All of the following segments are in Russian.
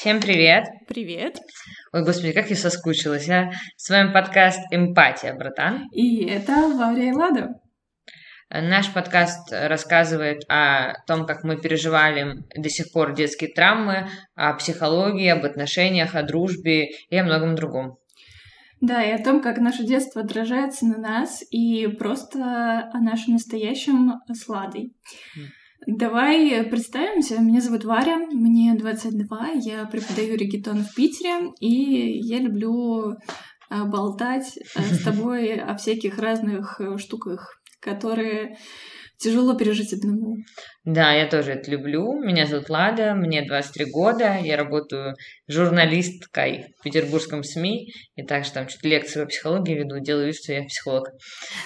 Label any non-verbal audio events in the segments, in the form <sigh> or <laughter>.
Всем привет! Привет! Ой, господи, как я соскучилась, а? С вами подкаст «Эмпатия, братан». И это Лаврия и Лада. Наш подкаст рассказывает о том, как мы переживали до сих пор детские травмы, о психологии, об отношениях, о дружбе и о многом другом. Да, и о том, как наше детство отражается на нас, и просто о нашем настоящем с Ладой. Давай представимся. Меня зовут Варя, мне 22, я преподаю регетон в Питере, и я люблю а, болтать а, <laughs> с тобой о всяких разных э, штуках которые тяжело пережить одному. Да, я тоже это люблю. Меня зовут Лада, мне 23 года, я работаю журналисткой в петербургском СМИ, и также там что-то лекции по психологии веду, делаю вид, что я психолог.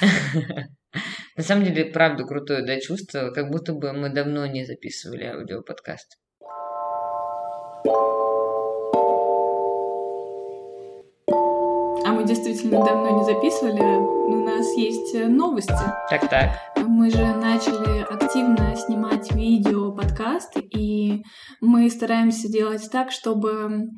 <laughs> <laughs> На самом деле, правда, крутое да, чувство, как будто бы мы давно не записывали аудиоподкаст. А мы действительно давно не записывали. У нас есть э, новости. Так, так. Мы же начали активно снимать видео, подкасты, и мы стараемся делать так, чтобы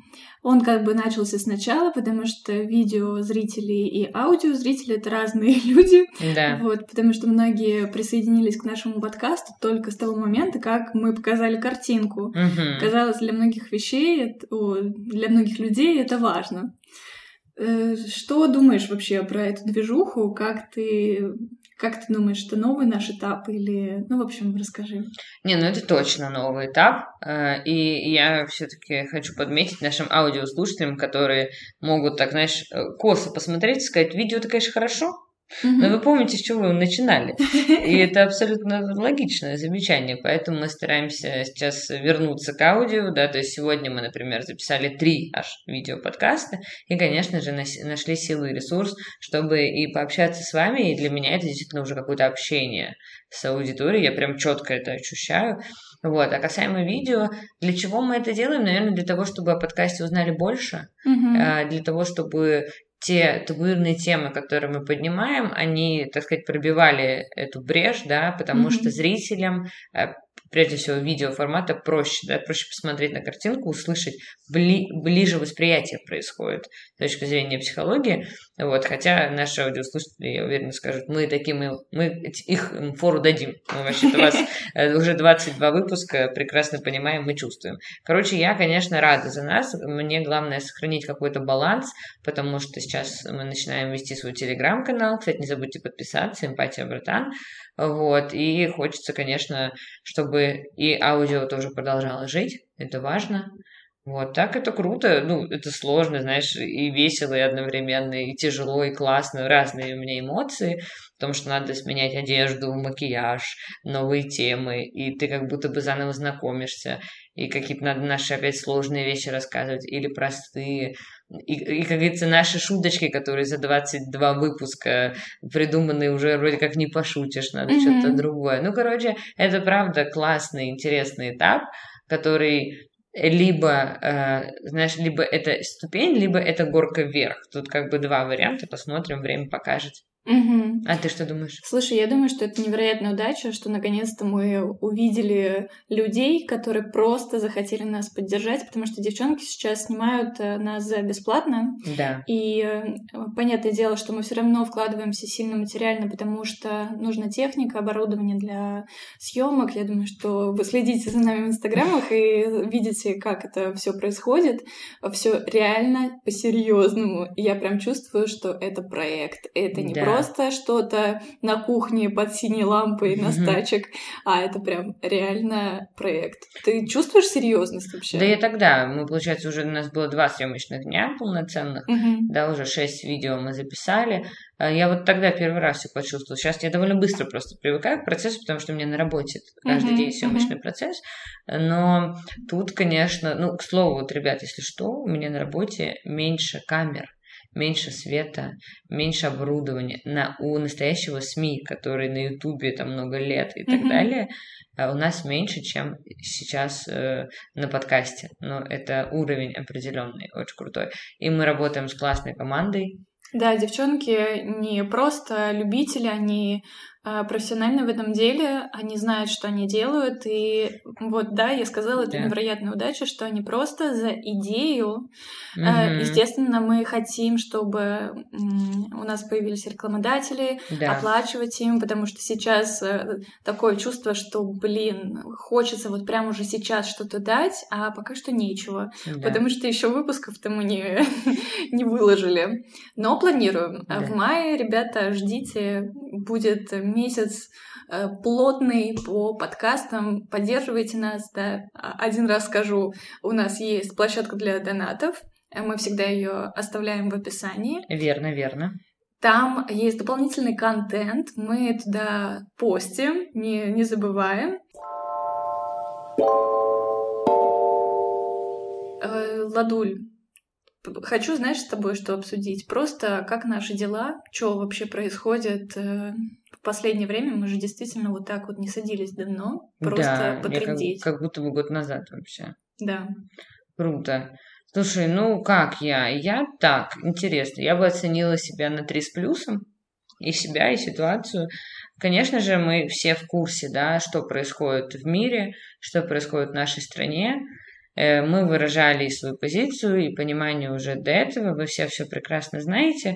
он как бы начался сначала, потому что видео зрители и аудио зрители это разные <laughs> люди. Да. Вот, потому что многие присоединились к нашему подкасту только с того момента, как мы показали картинку. Угу. Казалось, для многих вещей, для многих людей это важно. Э, что думаешь вообще про эту движуху? Как ты, как ты думаешь, это новый наш этап или... Ну, в общем, расскажи. Не, ну это точно новый этап. Э, и я все-таки хочу подметить нашим аудиослушателям, которые могут так, знаешь, э, косо посмотреть и сказать, видео это, конечно, хорошо, но вы помните, с чего вы начинали. И <laughs> это абсолютно логичное замечание. Поэтому мы стараемся сейчас вернуться к аудио. Да, то есть сегодня мы, например, записали три аж видеоподкаста. И, конечно же, нашли силу и ресурс, чтобы и пообщаться с вами. И для меня это действительно уже какое-то общение с аудиторией. Я прям четко это ощущаю. Вот. А касаемо видео, для чего мы это делаем? Наверное, для того, чтобы о подкасте узнали больше, mm-hmm. для того, чтобы те табуирные темы, которые мы поднимаем, они, так сказать, пробивали эту брешь, да, потому mm-hmm. что зрителям э, прежде всего, видеоформата проще, да, проще посмотреть на картинку, услышать, бли, ближе восприятие происходит с точки зрения психологии, вот, хотя наши аудиослушатели, я уверена, скажут, мы таким, мы, мы их фору дадим, мы вообще-то вас э, уже 22 выпуска прекрасно понимаем, мы чувствуем. Короче, я, конечно, рада за нас, мне главное сохранить какой-то баланс, потому что сейчас мы начинаем вести свой телеграм-канал, кстати, не забудьте подписаться, эмпатия, братан, вот, и хочется, конечно, чтобы и аудио тоже продолжало жить, это важно. Вот, так это круто, ну, это сложно, знаешь, и весело, и одновременно, и тяжело, и классно, разные у меня эмоции, потому что надо сменять одежду, макияж, новые темы, и ты как будто бы заново знакомишься, и какие-то надо наши опять сложные вещи рассказывать, или простые, и, и, как говорится, наши шуточки, которые за 22 выпуска придуманы уже вроде как не пошутишь, надо mm-hmm. что-то другое. Ну, короче, это правда классный, интересный этап, который либо, э, знаешь, либо это ступень, либо это горка вверх. Тут как бы два варианта, посмотрим, время покажет. Угу. А ты что думаешь? Слушай, я думаю, что это невероятная удача, что наконец-то мы увидели людей, которые просто захотели нас поддержать, потому что девчонки сейчас снимают э, нас бесплатно. Да. И э, понятное дело, что мы все равно вкладываемся сильно материально, потому что нужна техника, оборудование для съемок. Я думаю, что вы следите за нами в инстаграмах и видите, как это все происходит. Все реально по-серьезному. Я прям чувствую, что это проект. Это не да. просто просто что-то на кухне под синей лампой на стачек, а это прям реально проект. Ты чувствуешь серьезность вообще? Да я тогда, мы, получается, уже у нас было два съемочных дня полноценных, да, уже шесть видео мы записали. А я вот тогда первый раз все почувствовала. Сейчас я довольно быстро просто привыкаю к процессу, потому что у меня на работе каждый uh-huh, день съемочный uh-huh. процесс. Но тут, конечно, ну, к слову, вот, ребят, если что, у меня на работе меньше камер меньше света, меньше оборудования. На, у настоящего СМИ, который на Ютубе там много лет и так mm-hmm. далее, а у нас меньше, чем сейчас э, на подкасте. Но это уровень определенный, очень крутой. И мы работаем с классной командой. Да, девчонки не просто любители, они а, профессиональны в этом деле, они знают, что они делают, и вот, да, я сказала, это да. невероятная удача, что они просто за идею, mm-hmm. естественно, мы хотим, чтобы у нас появились рекламодатели, да. оплачивать им, потому что сейчас э, такое чувство, что, блин, хочется вот прямо уже сейчас что-то дать, а пока что нечего, да. потому что еще выпусков-то мы не, <laughs> не выложили. Но планируем. Да. В мае, ребята, ждите, будет месяц э, плотный по подкастам. Поддерживайте нас, да. А, один раз скажу, у нас есть площадка для донатов. Э, мы всегда ее оставляем в описании. Верно, верно. Там есть дополнительный контент, мы туда постим, не, не забываем. Э, Ладуль, хочу, знаешь, с тобой что обсудить. Просто как наши дела, что вообще происходит последнее время мы же действительно вот так вот не садились давно, просто да, потрындеть. Как, как будто бы год назад вообще. Да. Круто. Слушай, ну как я? Я так, интересно. Я бы оценила себя на 3 с плюсом. И себя, и ситуацию. Конечно же, мы все в курсе, да, что происходит в мире, что происходит в нашей стране. Э, мы выражали свою позицию, и понимание уже до этого. Вы все все прекрасно знаете.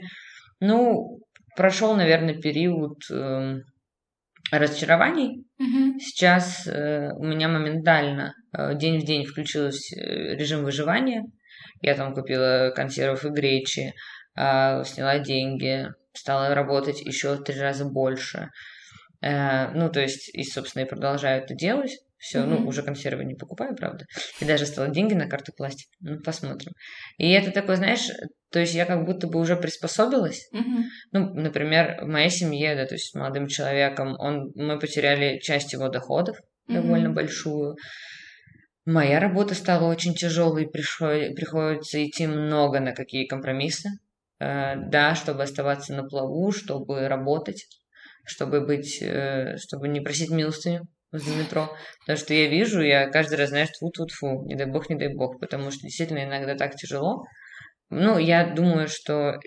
Ну, прошел, наверное, период э, разочарований. Mm-hmm. Сейчас э, у меня моментально э, день в день включился э, режим выживания. Я там купила консервов и гречи, э, сняла деньги, стала работать еще в три раза больше. Э, ну, то есть, и, собственно, и продолжаю это делать. Все, mm-hmm. ну, уже консервы не покупаю, правда. И даже стало деньги на карту пластик. Ну, посмотрим. И это такое, знаешь, то есть я как будто бы уже приспособилась. Mm-hmm. Ну, например, в моей семье, да, то есть с молодым человеком, он, мы потеряли часть его доходов, mm-hmm. довольно большую. Моя работа стала очень тяжелой, пришел, приходится идти много на какие компромиссы, э, да, чтобы оставаться на плаву, чтобы работать, чтобы быть, э, чтобы не просить милостыню возле метро. Потому что я вижу, я каждый раз, знаешь, тьфу тьфу фу не дай бог, не дай бог, потому что действительно иногда так тяжело. Ну, я думаю, что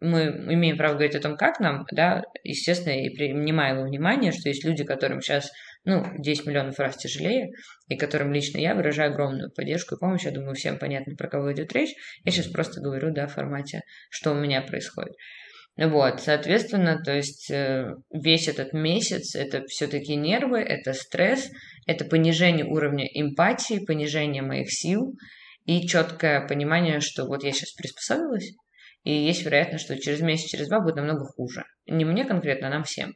мы имеем право говорить о том, как нам, да, естественно, и принимая во внимание, что есть люди, которым сейчас, ну, 10 миллионов раз тяжелее, и которым лично я выражаю огромную поддержку и помощь. Я думаю, всем понятно, про кого идет речь. Я сейчас просто говорю, да, в формате, что у меня происходит. Вот, соответственно, то есть э, весь этот месяц это все-таки нервы, это стресс, это понижение уровня эмпатии, понижение моих сил и четкое понимание, что вот я сейчас приспособилась, и есть вероятность, что через месяц, через два будет намного хуже. Не мне конкретно, а нам всем.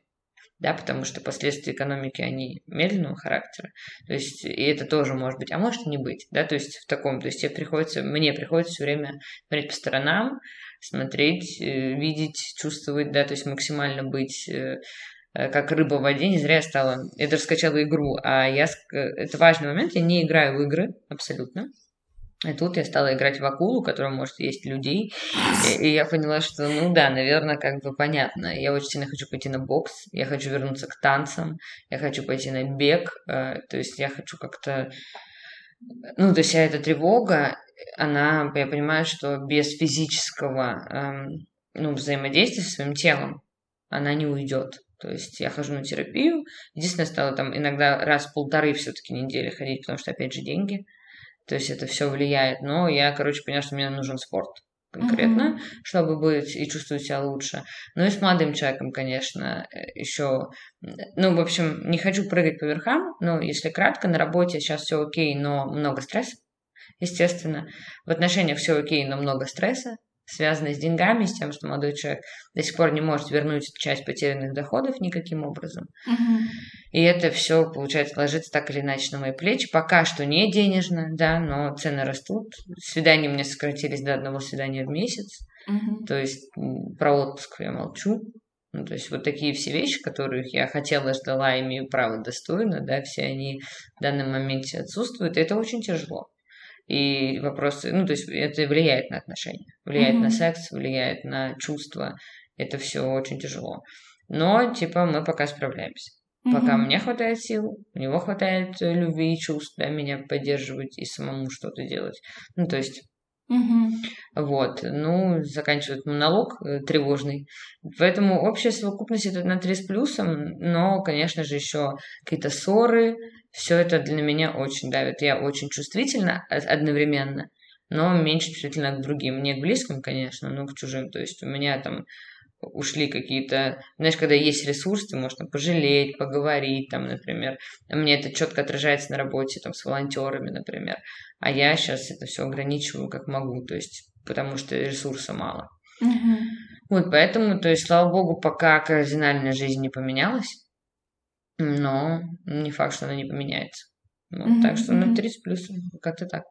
Да, потому что последствия экономики, они медленного характера. То есть, и это тоже может быть, а может и не быть. Да, то есть в таком, то есть тебе приходится, мне приходится все время смотреть по сторонам, смотреть, э, видеть, чувствовать, да, то есть максимально быть э, э, как рыба в воде, не зря я стала, я даже скачала игру, а я, это важный момент, я не играю в игры абсолютно, и тут я стала играть в акулу, которая может есть людей. И, я поняла, что, ну да, наверное, как бы понятно. Я очень сильно хочу пойти на бокс, я хочу вернуться к танцам, я хочу пойти на бег. То есть я хочу как-то... Ну, то есть вся эта тревога, она, я понимаю, что без физического эм, ну, взаимодействия со своим телом она не уйдет. То есть я хожу на терапию. Единственное, стала там иногда раз в полторы все-таки недели ходить, потому что, опять же, деньги. То есть это все влияет. Но я, короче, поняла, что мне нужен спорт конкретно, uh-huh. чтобы быть и чувствовать себя лучше. Ну и с молодым человеком, конечно, еще, ну, в общем, не хочу прыгать по верхам, но если кратко, на работе сейчас все окей, но много стресса, естественно. В отношениях все окей, но много стресса связанные с деньгами, с тем, что молодой человек до сих пор не может вернуть часть потерянных доходов никаким образом. Угу. И это все, получается, ложится так или иначе на мои плечи. Пока что не денежно, да, но цены растут. Свидания мне сократились до одного свидания в месяц. Угу. То есть про отпуск я молчу. Ну, то есть вот такие все вещи, которых я хотела, ждала, имею право достойно, да, все они в данном моменте отсутствуют. И это очень тяжело и вопросы, ну, то есть это влияет на отношения, влияет mm-hmm. на секс, влияет на чувства, это все очень тяжело. Но, типа, мы пока справляемся. Mm-hmm. Пока мне хватает сил, у него хватает любви и чувств, да, меня поддерживать и самому что-то делать. Ну, то есть Угу. Вот, ну, заканчивает монолог э, тревожный. Поэтому общая совокупность это на 3 с плюсом, но, конечно же, еще какие-то ссоры, все это для меня очень давит. Я очень чувствительна одновременно, но меньше чувствительна к другим. Не к близким, конечно, но к чужим. То есть у меня там ушли какие-то, знаешь, когда есть ресурсы, можно пожалеть, поговорить, там, например. Мне это четко отражается на работе, там, с волонтерами, например. А я сейчас это все ограничиваю как могу, то есть, потому что ресурса мало. Угу. Вот, поэтому, то есть, слава богу, пока кардинальная жизнь не поменялась, но не факт, что она не поменяется. Вот, угу, так что, ну, 30 плюс, как-то так.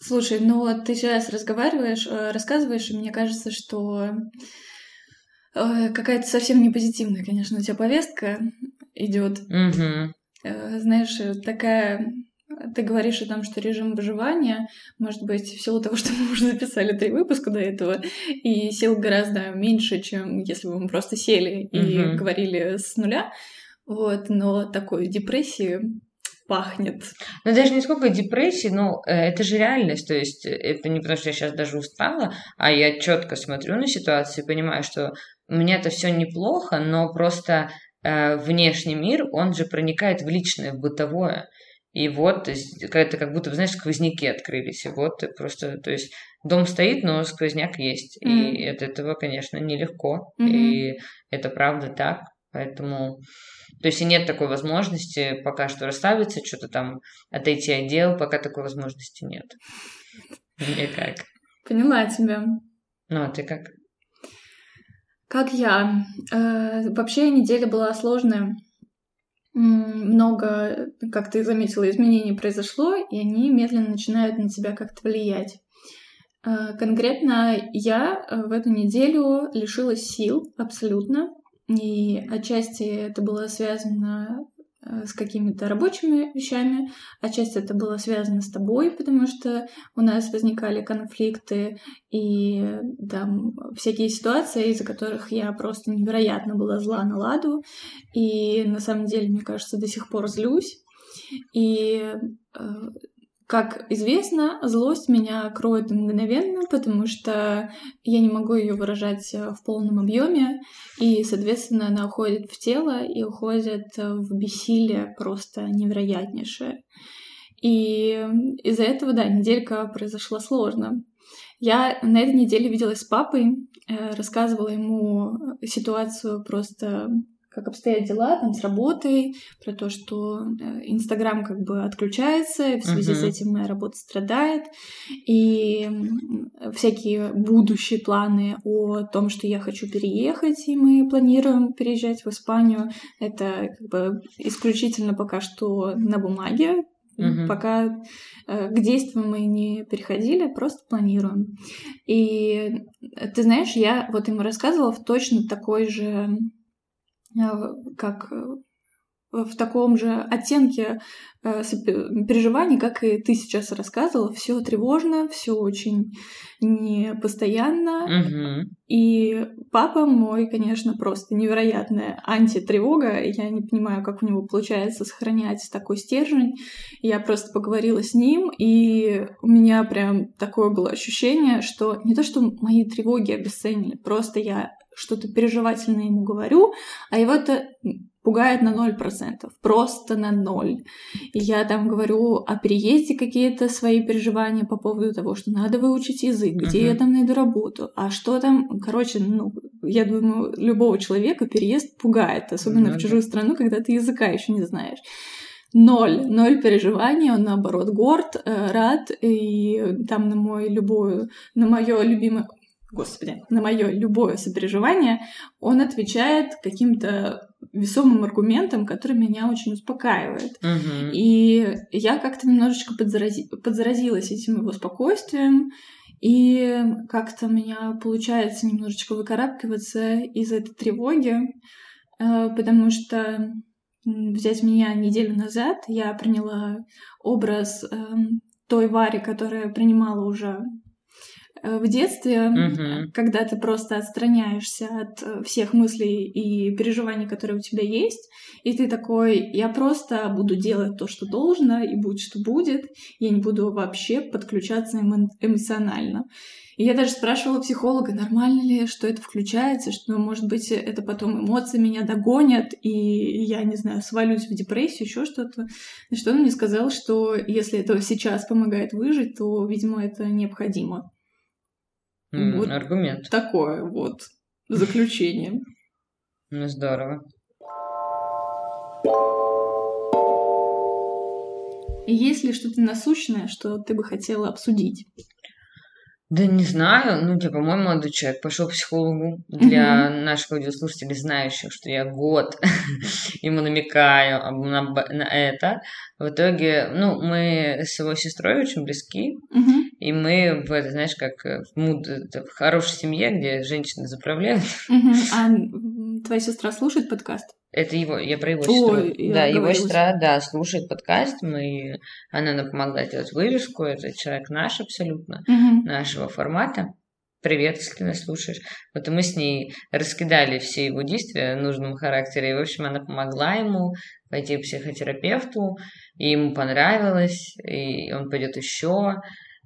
Слушай, ну вот ты сейчас разговариваешь, э, рассказываешь, и мне кажется, что э, какая-то совсем не позитивная, конечно, у тебя повестка идет. Угу. Знаешь, такая ты говоришь о том, что режим выживания, может быть, в силу того, что мы уже записали три выпуска до этого, и сил гораздо меньше, чем если бы мы просто сели и угу. говорили с нуля. Вот, но такой депрессии пахнет. Ну, даже не сколько депрессии, но э, это же реальность. То есть э, это не потому, что я сейчас даже устала, а я четко смотрю на ситуацию и понимаю, что у меня это все неплохо, но просто э, внешний мир, он же проникает в личное, в бытовое. И вот, это как будто, знаешь, сквозняки открылись. И вот просто, то есть дом стоит, но сквозняк есть. Mm. И от этого, конечно, нелегко. Mm-hmm. И это правда так. Поэтому, то есть и нет такой возможности пока что расслабиться, что-то там отойти от дел, пока такой возможности нет. Мне как? Поняла тебя. Ну, а ты как? Как я? Э, вообще неделя была сложная много, как ты заметила, изменений произошло, и они медленно начинают на тебя как-то влиять. А, конкретно я э, в эту неделю лишилась сил абсолютно, и отчасти это было связано Э, с какими-то рабочими вещами, а часть это было связано с тобой, потому что у нас возникали конфликты и там всякие ситуации, из-за которых я просто невероятно была зла на ладу, и на самом деле, мне кажется, до сих пор злюсь. И э, как известно, злость меня кроет мгновенно, потому что я не могу ее выражать э, в полном объеме, и, соответственно, она уходит в тело и уходит в бессилие просто невероятнейшее. И из-за этого, да, неделька произошла сложно. Я на этой неделе виделась с папой, э, рассказывала ему ситуацию просто как обстоят дела там с работой, про то, что э, Инстаграм как бы отключается, и в связи uh-huh. с этим моя работа страдает, и всякие будущие планы о том, что я хочу переехать, и мы планируем переезжать в Испанию, это как бы исключительно пока что на бумаге, Uh-huh. Пока э, к действиям мы не переходили, просто планируем. И ты знаешь, я вот ему рассказывала в точно такой же как э, в таком же оттенке э, переживаний, как и ты сейчас рассказывала. Все тревожно, все очень непостоянно. Угу. И папа мой, конечно, просто невероятная антитревога. Я не понимаю, как у него получается сохранять такой стержень. Я просто поговорила с ним, и у меня прям такое было ощущение, что не то, что мои тревоги обесценили, просто я что-то переживательное ему говорю, а его это пугает на 0%, просто на ноль. И я там говорю о переезде какие-то свои переживания по поводу того, что надо выучить язык, где uh-huh. я там найду работу, а что там, короче, ну, я думаю, любого человека переезд пугает, особенно uh-huh. в чужую страну, когда ты языка еще не знаешь. Ноль, ноль переживаний, он наоборот горд, э, рад, и там на мой любую, на мое любимое, господи, на мое любое сопереживание, он отвечает каким-то весомым аргументом, который меня очень успокаивает. Угу. И я как-то немножечко подзарази... подзаразилась этим его спокойствием, и как-то у меня получается немножечко выкарабкиваться из этой тревоги, э, потому что взять меня неделю назад, я приняла образ эм, той Вари, которая принимала уже в детстве, угу. когда ты просто отстраняешься от э, всех мыслей и переживаний, которые у тебя есть, и ты такой, я просто буду делать то, что должно, и будет, что будет, я не буду вообще подключаться эмо- эмоционально. И я даже спрашивала психолога, нормально ли, что это включается, что, может быть, это потом эмоции меня догонят, и я, не знаю, свалюсь в депрессию, еще что-то. И что он мне сказал, что если это сейчас помогает выжить, то, видимо, это необходимо. Mm, вот аргумент. Такое вот заключение. Ну, здорово. Есть ли что-то насущное, что ты бы хотела обсудить? Да не знаю, ну, типа, мой молодой человек пошел к психологу для угу. наших аудиослушателей, знающих, что я год <laughs> ему намекаю на, на это. В итоге, ну, мы с его сестрой очень близки, угу. И мы в это, знаешь, как э, в, муд, в хорошей семье, где женщины заправляют. Угу. А <laughs> твоя сестра слушает подкаст? Это его, я про его сестру. Ой, да, его сестра, да, слушает подкаст, мы, она нам помогла делать вырезку, это человек наш абсолютно, угу. нашего формата. Привет, если ты нас слушаешь. Вот мы с ней раскидали все его действия в нужном характере. И, в общем, она помогла ему пойти к психотерапевту, и ему понравилось, и он пойдет еще,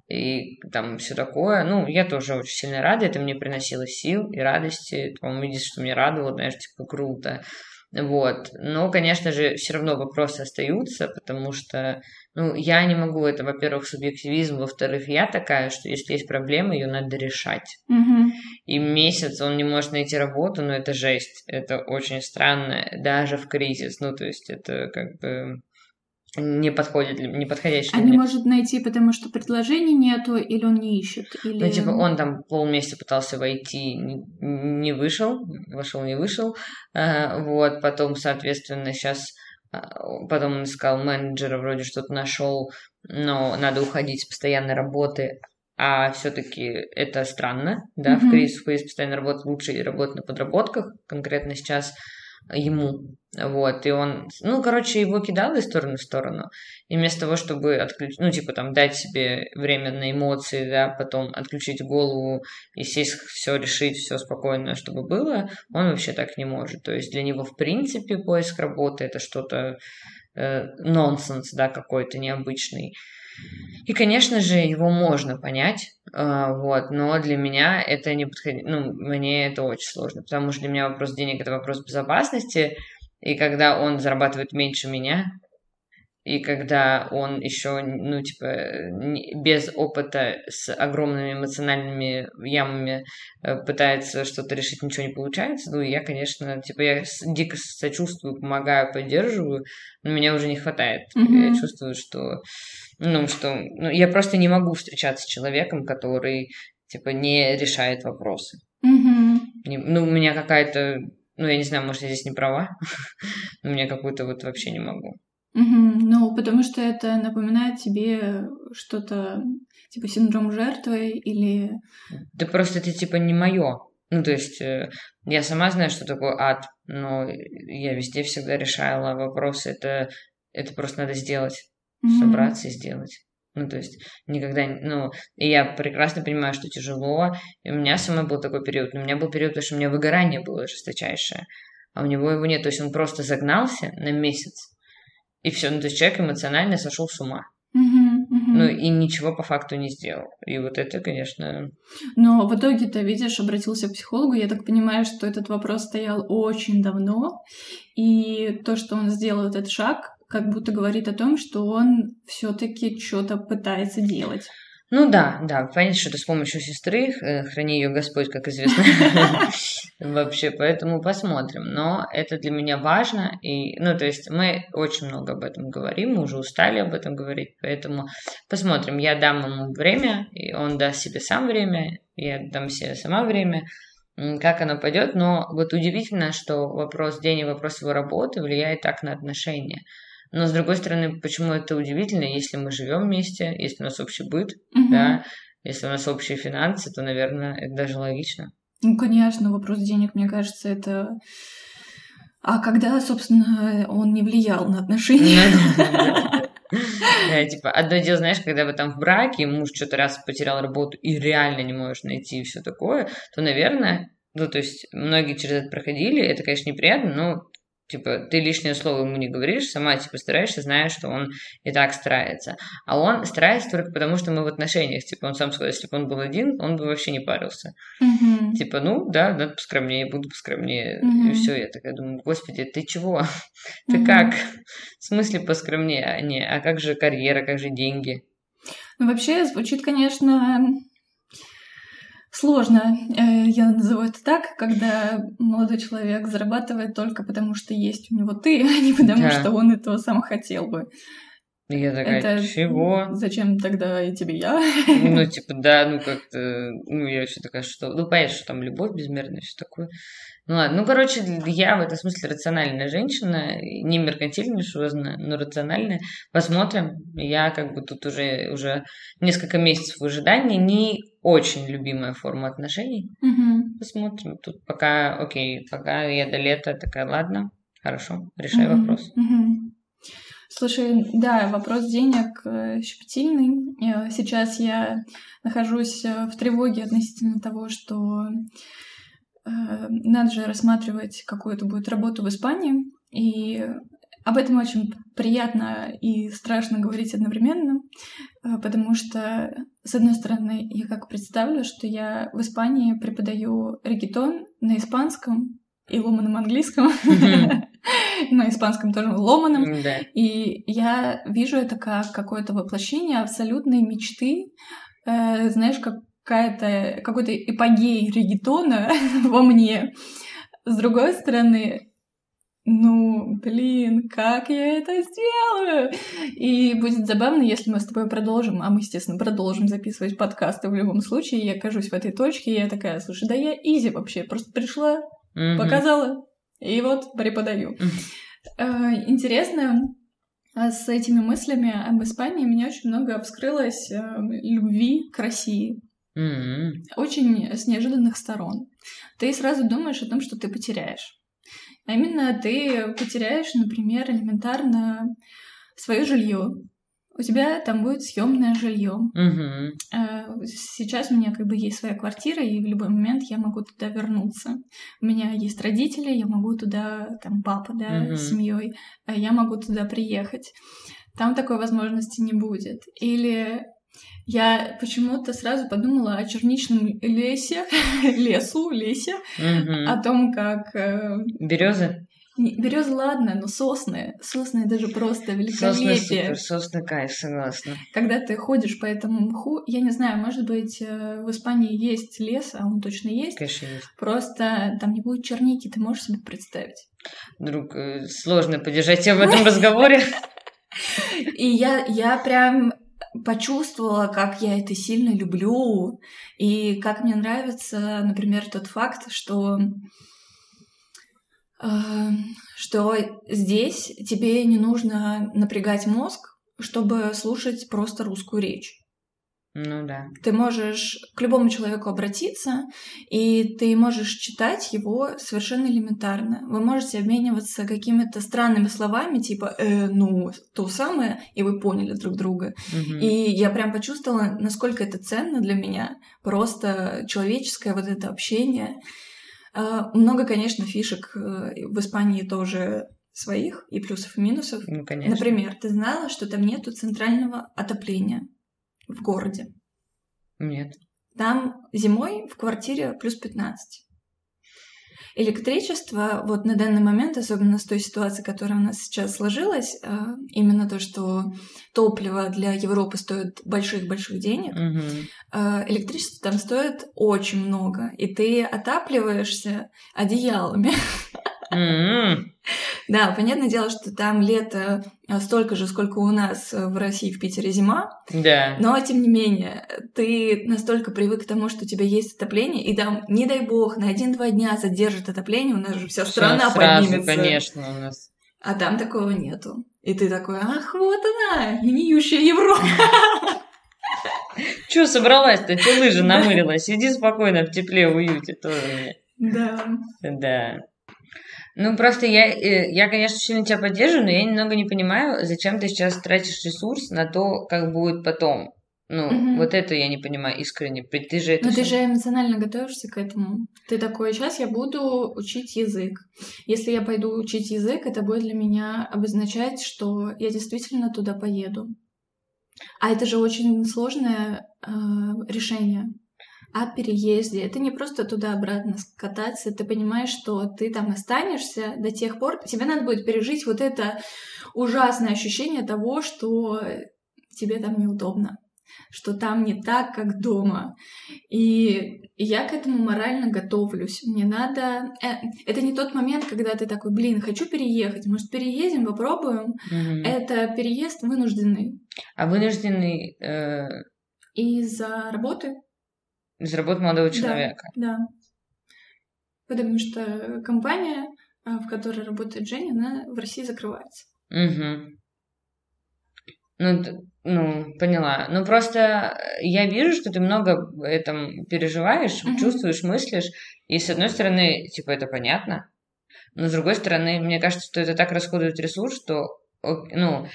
и там все такое. Ну, я тоже очень сильно рада, это мне приносило сил и радости. По-моему, видишь, что мне радовало, знаешь, типа, круто. Вот. Но, конечно же, все равно вопросы остаются, потому что, ну, я не могу, это, во-первых, субъективизм, во-вторых, я такая, что если есть проблема, ее надо решать. Угу. И месяц он не может найти работу, но это жесть, это очень странно, даже в кризис, ну, то есть это как бы не подходит, не подходящий. А не может найти, потому что предложений нету, или он не ищет? Или... Ну, типа, он там полмесяца пытался войти, не вышел, вошел, не вышел. А, вот, потом, соответственно, сейчас а, потом он искал менеджера, вроде что-то нашел, но надо уходить с постоянной работы, а все-таки это странно, да, mm-hmm. в кризис, в кризис постоянной работы лучше работать на подработках, конкретно сейчас ему. Вот, и он, ну, короче, его кидал из стороны в сторону. И вместо того, чтобы отключить, ну, типа, там, дать себе время на эмоции, да, потом отключить голову и сесть, все решить, все спокойно, чтобы было, он вообще так не может. То есть для него, в принципе, поиск работы это что-то э, нонсенс, да, какой-то необычный. И, конечно же, его можно понять, а, вот, но для меня это не подходит, ну, мне это очень сложно, потому что для меня вопрос денег – это вопрос безопасности, и когда он зарабатывает меньше меня, и когда он еще, ну, типа, без опыта, с огромными эмоциональными ямами э, пытается что-то решить, ничего не получается, ну, я, конечно, типа, я дико сочувствую, помогаю, поддерживаю, но меня уже не хватает. Mm-hmm. Я чувствую, что, ну, что, ну, я просто не могу встречаться с человеком, который, типа, не решает вопросы. Mm-hmm. ну, у меня какая-то, ну, я не знаю, может, я здесь не права, <laughs> но у меня какую-то вот вообще не могу. Угу. Ну, потому что это напоминает тебе что-то типа синдром жертвы или... Да просто это типа не мое. Ну, то есть э, я сама знаю, что такое ад, но я везде всегда решала вопросы. Это, это просто надо сделать, mm собраться и сделать. Ну, то есть никогда, ну, и я прекрасно понимаю, что тяжело. И у меня самой был такой период. У меня был период, потому что у меня выгорание было жесточайшее, а у него его нет. То есть он просто загнался на месяц и все, ну то есть человек эмоционально сошел с ума. Ну и ничего по факту не сделал. И вот это, конечно... Но в итоге ты, видишь, обратился к психологу. Я так понимаю, что этот вопрос стоял очень давно. И то, что он сделал этот шаг, как будто говорит о том, что он все-таки что-то пытается делать. Ну да, да, понятно, что это с помощью сестры, э, храни ее Господь, как известно, <laughs> вообще, поэтому посмотрим. Но это для меня важно, и, ну, то есть мы очень много об этом говорим, мы уже устали об этом говорить, поэтому посмотрим. Я дам ему время, и он даст себе сам время, я дам себе сама время, как оно пойдет, но вот удивительно, что вопрос денег, вопрос его работы влияет так на отношения. Но с другой стороны, почему это удивительно, если мы живем вместе, если у нас общий быт, угу. да, если у нас общие финансы, то, наверное, это даже логично. Ну, конечно, вопрос денег, мне кажется, это... А когда, собственно, он не влиял на <laughs> отношения? Да, типа, одно дело, знаешь, когда вы там в браке, муж что-то раз потерял работу и реально не можешь найти и все такое, то, наверное, ну, то есть многие через это проходили, это, конечно, неприятно, но Типа, ты лишнее слово ему не говоришь, сама, типа, стараешься, зная, что он и так старается. А он старается только потому, что мы в отношениях. Типа, он сам сказал, если бы он был один, он бы вообще не парился. Мгм. Типа, ну, да, надо поскромнее, буду поскромнее. Мгм. И все, я такая думаю, господи, ты чего? <laughs> Ты Мгм. как? В смысле поскромнее? А, не, а как же карьера, как же деньги? Ну, вообще, звучит, конечно, сложно. Э, Я назову это так, когда молодой человек зарабатывает только потому, что есть у него ты, а не потому, Да. что он этого сам хотел бы. И я такая, Это чего? Зачем тогда и тебе я? Ну, типа, да, ну как-то, ну, я вообще такая, что, ну, понятно, что там любовь безмерная, все такое. Ну, ладно, ну, короче, я в этом смысле рациональная женщина, не меркантильная, но рациональная. Посмотрим. Я как бы тут уже, уже несколько месяцев в ожидании. Не очень любимая форма отношений. Мгм. Посмотрим. Тут пока, окей, пока я до лета такая, ладно, хорошо, решай Мгм. вопрос. Мгм. Слушай, да, вопрос денег э, щепетильный. Э, Сейчас я нахожусь э, в тревоге относительно того, что надо же рассматривать какую-то будет работу в Испании. И об этом очень приятно и страшно говорить одновременно, потому что, с одной стороны, я как представлю, что я в Испании преподаю регетон на испанском и ломаном английском, Мгм. <laughs> <laughs> на испанском тоже ломаном. Да. И я вижу это как какое-то воплощение абсолютной мечты, э, знаешь, какая-то, какой-то эпогей регетона <laughs> во мне. С другой стороны, ну, блин, как я это сделаю? И будет забавно, если мы с тобой продолжим, а мы, естественно, продолжим записывать подкасты в любом случае, я окажусь в этой точке, и я такая, слушай, да я изи вообще, просто пришла, Мгм. показала, и вот преподаю. Э, Интересно, а с этими мыслями об Испании меня очень много вскрылось э, любви к России. Очень с неожиданных сторон. Ты сразу думаешь о том, что ты потеряешь. А именно ты потеряешь, например, элементарно свое жилье. У тебя там будет съемное жилье. Э, Сейчас у меня как бы есть своя квартира, и в любой момент я могу туда вернуться. У меня есть родители, я могу туда, там папа, да, Мгм. с семьей, я могу туда приехать. Там такой возможности не будет. Или я почему-то сразу подумала о черничном лесе, <laughs> лесу, лесе, Мгм. о том, как Березы? Березы ладно, но сосны, сосны даже просто Сосны великолепие. супер, сосны кайф, согласна. Когда ты ходишь по этому мху, я не знаю, может быть, э, в Испании есть лес, а он точно есть. Конечно, есть. Просто там не будет черники, ты можешь себе представить. Друг, э, сложно поддержать тебя в этом разговоре. И я, я прям почувствовала, как я это сильно люблю, и как мне нравится, например, тот факт, что что здесь тебе не нужно напрягать мозг, чтобы слушать просто русскую речь. Ну да. Ты можешь к любому человеку обратиться, и ты можешь читать его совершенно элементарно. Вы можете обмениваться какими-то странными словами, типа «э, ну, то самое», и вы поняли друг друга. Мгм. И я прям почувствовала, насколько это ценно для меня. Просто человеческое вот это общение. А, Много, конечно, фишек э, в Испании тоже своих, и плюсов, и минусов. Ну, конечно. Например, ты знала, что там нету центрального отопления в городе? Нет. Там зимой в квартире плюс 15. Электричество, вот на данный момент, особенно с той ситуацией, которая у нас сейчас сложилась, э, именно то, что топливо для Европы стоит больших-больших денег, э, электричество там стоит очень много, и ты отапливаешься одеялами. <laughs> М. Да, понятное дело, что там лето э, столько же, сколько у нас э, в России, в Питере зима, Да. но, тем не менее, ты настолько привык к тому, что у тебя есть отопление, и там, не дай бог, на один-два дня задержит отопление, у нас же вся страна Сразу, поднимется. конечно, у нас. А там такого нету. И ты такой, ах, вот она, гниющая Европа. Чё собралась-то? Чё лыжи намылилась? Сиди спокойно в тепле, в уюте тоже. Да. Да. Ну, просто я, э, я, конечно, сильно тебя поддерживаю, но я немного не понимаю, зачем ты сейчас тратишь ресурс на то, как будет потом. Ну, угу. вот это я не понимаю искренне. Ты же это... Но ты же эмоционально готовишься к этому. Ты такой, сейчас я буду учить язык. Если я пойду учить язык, это будет для меня обозначать, что я действительно туда поеду. А это же очень сложное э, решение о переезде. Это не просто туда-обратно кататься. Ты понимаешь, что ты там останешься до тех пор, тебе надо будет пережить вот это ужасное ощущение того, что тебе там неудобно что там не так, как дома. И я к этому морально готовлюсь. Мне надо... Э, это не тот момент, когда ты такой, блин, хочу переехать, может, переедем, попробуем. Угу. Это переезд вынужденный. А вынужденный... Э... Из-за работы. Из работы молодого человека. Да, да. Потому что компания, э, в которой работает Женя, она в России закрывается. Угу. Ну, ну, поняла. Ну, просто я вижу, что ты много в этом переживаешь, mm-hmm. чувствуешь, мыслишь. И с одной стороны, типа, это понятно. Но с другой стороны, мне кажется, что это так расходует ресурс, что, ну,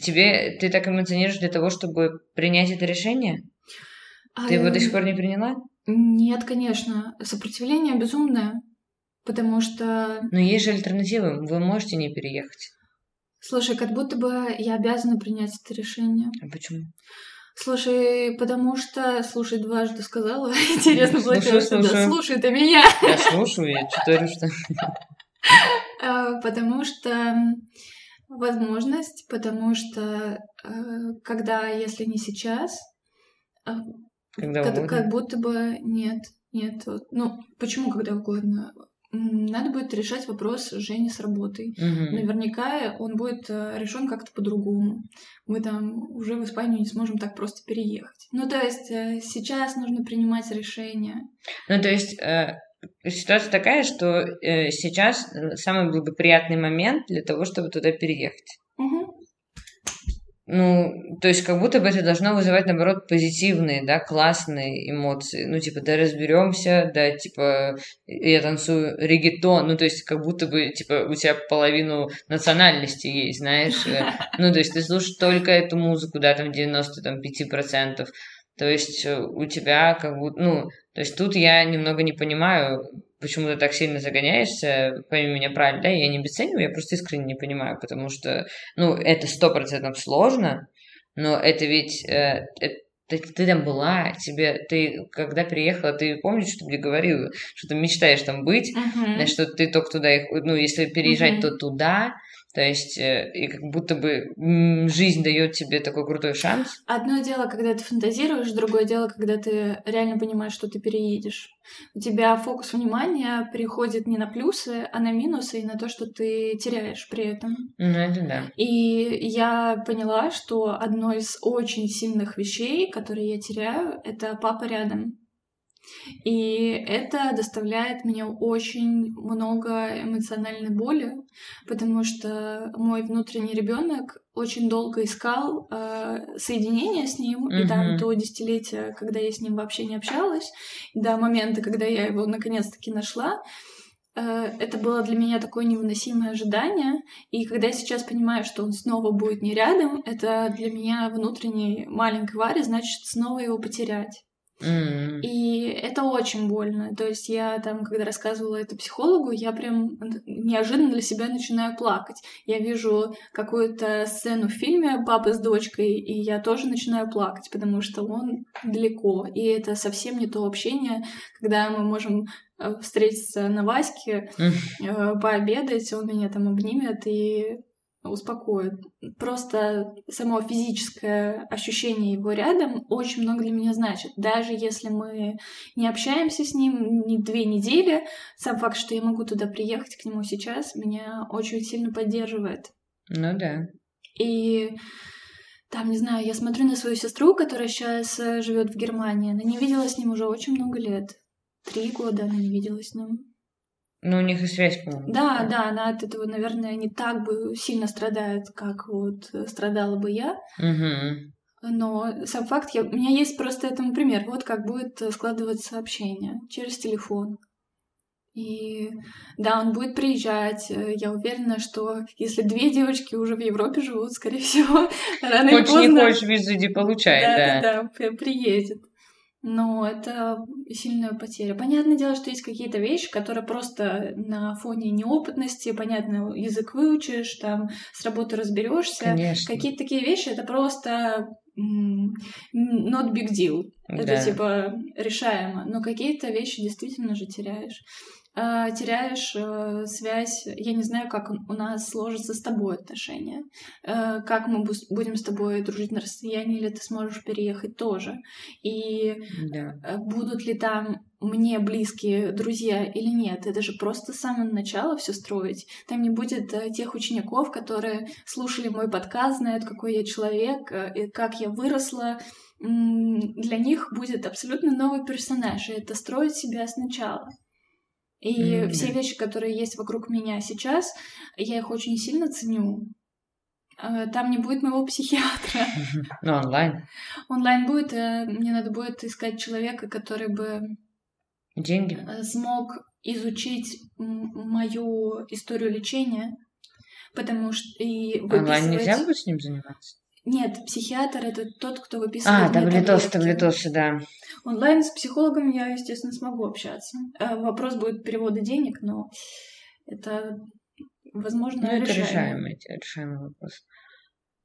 тебе, ты так эмоционируешь для того, чтобы принять это решение? А, ты его до сих пор не приняла? Нет, конечно. Сопротивление безумное. Потому что... Но есть же альтернативы. Вы можете не переехать. Слушай, как будто бы я обязана принять это решение. А почему? Слушай, потому что... Слушай, дважды сказала. <laughs> Интересно, слушай, слушай. Да, слушай ты меня. Я слушаю, я читаю, что... <laughs> А, потому что возможность, потому что э, когда, если не сейчас, а, когда как, как будто бы нет, нет. Ну, почему когда угодно? надо будет решать вопрос Жени с работой. Угу. Наверняка он будет э, решен как-то по-другому. Мы там уже в Испанию не сможем так просто переехать. Ну, то есть э, сейчас нужно принимать решения. Ну, то есть э, ситуация такая, что сейчас самый благоприятный момент для того, чтобы туда переехать. Ну, то есть как будто бы это должно вызывать, наоборот, позитивные, да, классные эмоции. Ну, типа, да разберемся, да, типа, я танцую регетон. Ну, то есть как будто бы, типа, у тебя половину национальности есть, знаешь. Э. <laughs> Ну, то есть ты слушаешь только эту музыку, да, там 95%. То есть у тебя как будто, ну, то есть тут я немного не понимаю, почему ты так сильно загоняешься, пойми меня правильно, да, я не обесцениваю, я просто искренне не понимаю, потому что, ну, это сто процентов сложно, но это ведь, э, это, ты, ты там была, тебе, ты, когда приехала, ты помнишь, что тебе говорила, что ты мечтаешь там быть, uh-huh. что ты только туда, ну, если переезжать, uh-huh. то туда, то есть, э, и как будто бы жизнь дает тебе такой крутой шанс. Одно дело, когда ты фантазируешь, другое дело, когда ты реально понимаешь, что ты переедешь. У тебя фокус внимания переходит не на плюсы, а на минусы и на то, что ты теряешь при этом. Ну, это да. И я поняла, что одно из очень сильных вещей, которые я теряю, это папа рядом. И это доставляет мне очень много эмоциональной боли, потому что мой внутренний ребенок очень долго искал э, соединение с ним, mm-hmm. и там до десятилетия, когда я с ним вообще не общалась, до момента, когда я его наконец-таки нашла, э, это было для меня такое невыносимое ожидание. И когда я сейчас понимаю, что он снова будет не рядом, это для меня внутренней маленькой Варе значит снова его потерять. Mm. И это очень больно. То есть я там, когда рассказывала это психологу, я прям неожиданно для себя начинаю плакать. Я вижу какую-то сцену в фильме папы с дочкой, и я тоже начинаю плакать, потому что он далеко. И это совсем не то общение, когда мы можем э, встретиться на Ваське, mm. пообедать, он меня там обнимет, и успокоит. Просто само физическое ощущение его рядом очень много для меня значит. Даже если мы не общаемся с ним не две недели, сам факт, что я могу туда приехать к нему сейчас, меня очень сильно поддерживает. Ну да. И там, не знаю, я смотрю на свою сестру, которая сейчас э, живет в Германии. Она не видела с ним уже очень много лет. Три года она не виделась с ним. Ну, у них и связь, по-моему. Да, да, она от этого, наверное, не так бы сильно страдает, как вот страдала бы я. Угу. Но сам факт, я, у меня есть просто этому пример. Вот как будет складываться общение через телефон. И да, он будет приезжать. Э, я уверена, что если две девочки уже в Европе живут, скорее всего, <laughs> рано или поздно... не хочешь, визу иди получай, да. Да, да, приедет. Но это сильная потеря. Понятное дело, что есть какие-то вещи, которые просто на фоне неопытности, понятно, язык выучишь, там с работы разберешься. Какие-то такие вещи это просто not big deal. Это Да. типа решаемо. Но какие-то вещи действительно же теряешь. А, теряешь э, связь. Я не знаю, как у нас сложатся с тобой отношения. Э, как мы будем с тобой дружить на расстоянии, или ты сможешь переехать тоже. И Да. э, будут ли там мне близкие друзья или нет. Это же просто с самого начала все строить. Там не будет э, тех учеников, которые слушали мой подкаст, знают, какой я человек, э, и как я выросла. Для них будет абсолютно новый персонаж, и это строить себя сначала. И М, все вещи, которые есть вокруг меня сейчас, я их очень сильно ценю. Э, Там не будет моего <laughs> психиатра. <laughs> Ну, онлайн. Онлайн будет, э, мне надо будет искать человека, который бы Деньги. э, смог изучить мою историю лечения, потому что и Онлайн выписывать- нельзя будет с ним заниматься? Нет, психиатр это тот, кто выписывает А, мне таблетосы, да. Онлайн с психологом я, естественно, смогу общаться. Э, Вопрос будет перевода денег, но это возможно Ну, это решаемо. решаемый, решаемый вопрос.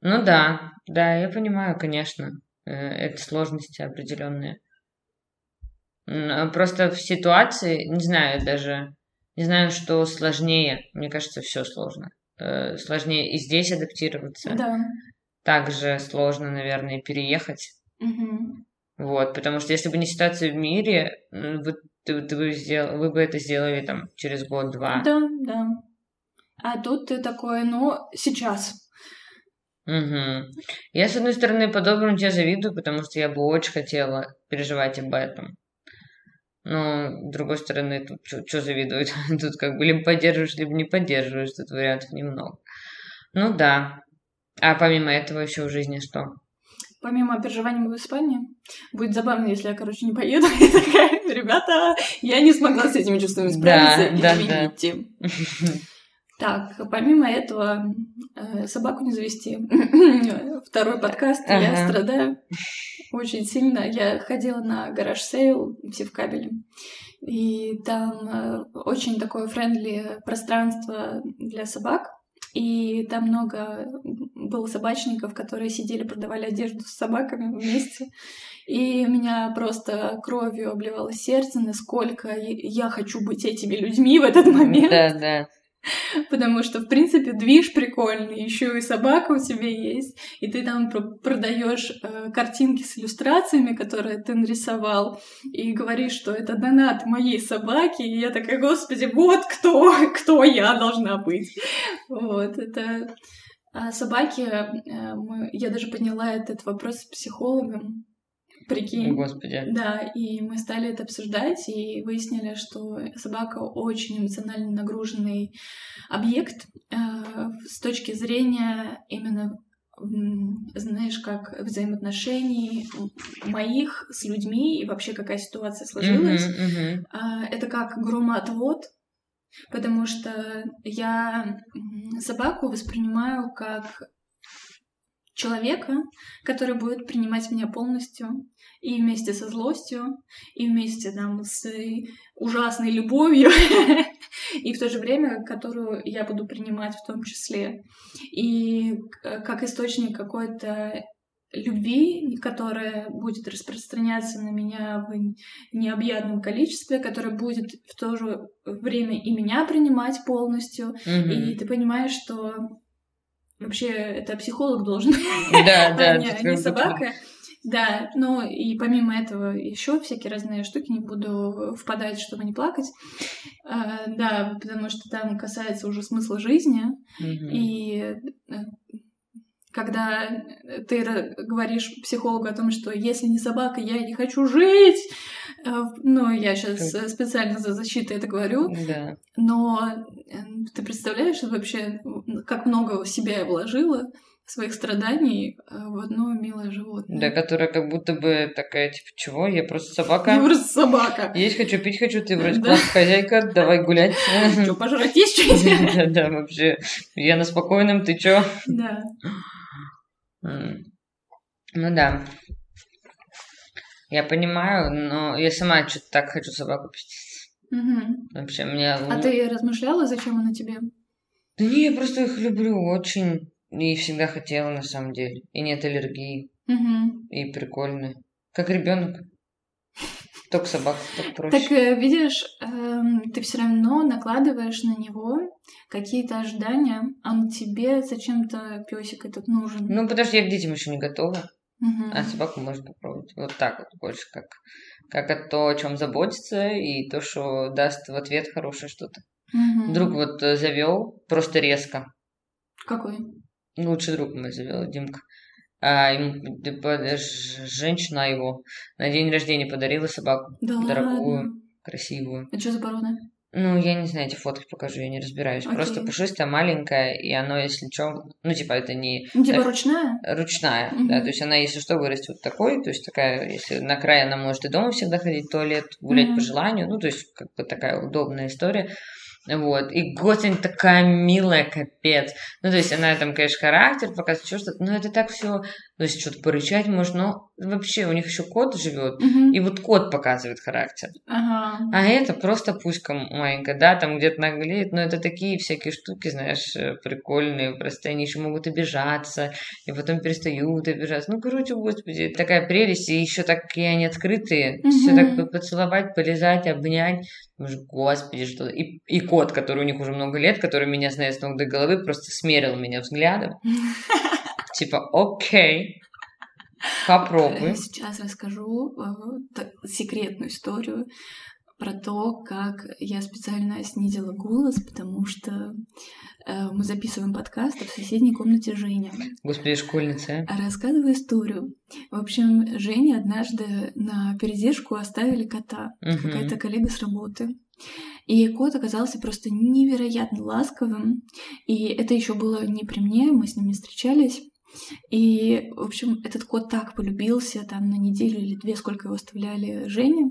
Ну да, да, я понимаю, конечно. Э, Это сложности определенные. А Просто в ситуации, не знаю даже, не знаю, что сложнее. Мне кажется, все сложно. Э, Сложнее и здесь адаптироваться. Да. Также сложно, наверное, переехать. Мгм. Вот, потому что если бы не ситуация в мире, вы, ты, ты бы сделал, вы бы это сделали там через год-два. Да, да. А тут ты такой, ну, сейчас. Мгм. Я, с одной стороны, по-доброму тебе завидую, потому что я бы очень хотела переживать об этом. Но, с другой стороны, тут что завидуют? <laughs> Тут как бы либо поддерживаешь, либо не поддерживаешь. Тут вариантов немного. Ну да. А помимо этого еще в жизни что? Помимо переживаний в Испании, будет забавно, если я, короче, не поеду. <laughs> И такая, ребята, я не смогла с этими чувствами справиться, Да, да, да. извините. <laughs> Так, помимо этого, э, собаку не завести. <laughs> Второй подкаст, я Ага. страдаю очень сильно. Я ходила на garage sale в Севкабеле. И там э, очень такое friendly пространство для собак. И там много было собачников, которые сидели, продавали одежду с собаками вместе. И меня просто кровью обливало сердце, насколько я хочу быть этими людьми в этот момент. Да, да. <laughs> Потому что, в принципе, движ прикольный, еще и собака у тебя есть, и ты там продаешь э, картинки с иллюстрациями, которые ты нарисовал, и говоришь, что это донат моей собаки, и я такая, господи, вот кто, <laughs> кто я должна быть. Вот, это... А собаки, э, мы... я даже подняла этот вопрос с психологом, прикинь. Господи. Да, и мы стали это обсуждать и выяснили, что собака очень эмоционально нагруженный объект э, с точки зрения именно знаешь, как взаимоотношений моих с людьми и вообще какая ситуация сложилась. Мгм. А, Это как громоотвод, потому что я собаку воспринимаю как человека, который будет принимать меня полностью и вместе со злостью, и вместе там с ужасной любовью, <laughs> и в то же время, которую я буду принимать в том числе. И к- как источник какой-то любви, которая будет распространяться на меня в необъятном количестве, которая будет в то же время и меня принимать полностью. Мгм. И ты понимаешь, что вообще это психолог должен, <laughs> Да, да. а не, не собака. Да, ну и помимо этого еще всякие разные штуки, не буду впадать, чтобы не плакать. А, да, потому что там касается уже смысла жизни. Мгм. И э, когда ты говоришь психологу о том, что если не собака, я не хочу жить, э, ну, я сейчас специально за защитой это говорю, Да. но э, ты представляешь вообще, как много себя я вложила, своих страданий э, в одно милое животное. Да, которая как будто бы такая, типа, чего? Я просто собака. Я просто собака. Есть хочу, пить хочу, ты вроде класс хозяйка, давай гулять. <laughs> Что, пожрать есть что <laughs> Да, да, вообще. Я на спокойном, ты чё? Да. Ну да. Я понимаю, но я сама что-то так хочу собаку пить. Угу. Вообще, мне... А ты размышляла, зачем она тебе? Да не, я просто их люблю очень. И всегда хотела, на самом деле. И нет аллергии. Угу. И прикольно. Как ребенок. Только собака, так проще. Так э, видишь, эм, ты все равно накладываешь на него какие-то ожидания, а тебе зачем-то песик этот нужен. Ну, потому что я к детям еще не готова. Мгм. А собаку можно попробовать. Вот так вот больше, как, как от то, о чем заботиться, и то, что даст в ответ хорошее что-то. Мгм. Друг вот завел просто резко. Какой? Лучший друг мой завел, Димка. А ему женщина его на день рождения подарила собаку. Да Дорогую, ладно. красивую. Это что за порода? Ну, я не знаю, эти фотки покажу, я не разбираюсь. Окей. Просто пушистая, маленькая, и оно, если что, ну, типа, это не Ну, типа Так. ручная? ручная, Мгм. да, то есть она, если что, вырастет вот такой, то есть такая, если на край она может и дома всегда ходить в туалет, гулять Мгм. по желанию, ну, то есть как бы такая удобная история. Вот. И Готень такая милая, капец. Ну, то есть она там, конечно, характер показывает, что но это так все, то есть что-то порычать может, но вообще у них еще кот живет, Мгм. и вот кот показывает характер. Ага. А это просто пуська маленькая, да, там где-то наглеет, но это такие всякие штуки, знаешь, э, прикольные, просто они еще могут обижаться, и потом перестают обижаться. Ну, короче, господи, такая прелесть, и еще такие они открытые, все Мгм. так поцеловать, полезать, обнять. Господи, что... И, и кот, который у них уже много лет, который меня знает с ног до головы, просто смерил меня взглядом. <laughs> Типа, окей, попробуй. Сейчас расскажу э, секретную историю про то, как я специально снизила голос, потому что э, мы записываем подкаст а в соседней комнате Женя. Господи, школьница. а? Рассказываю историю. В общем, Жене однажды на передержку оставили кота. Мгм. Какая-то коллега с работы. И кот оказался просто невероятно ласковым. И это еще было не при мне, мы с ним не встречались. И, в общем, этот кот так полюбился там на неделю или две, сколько его оставляли Жене.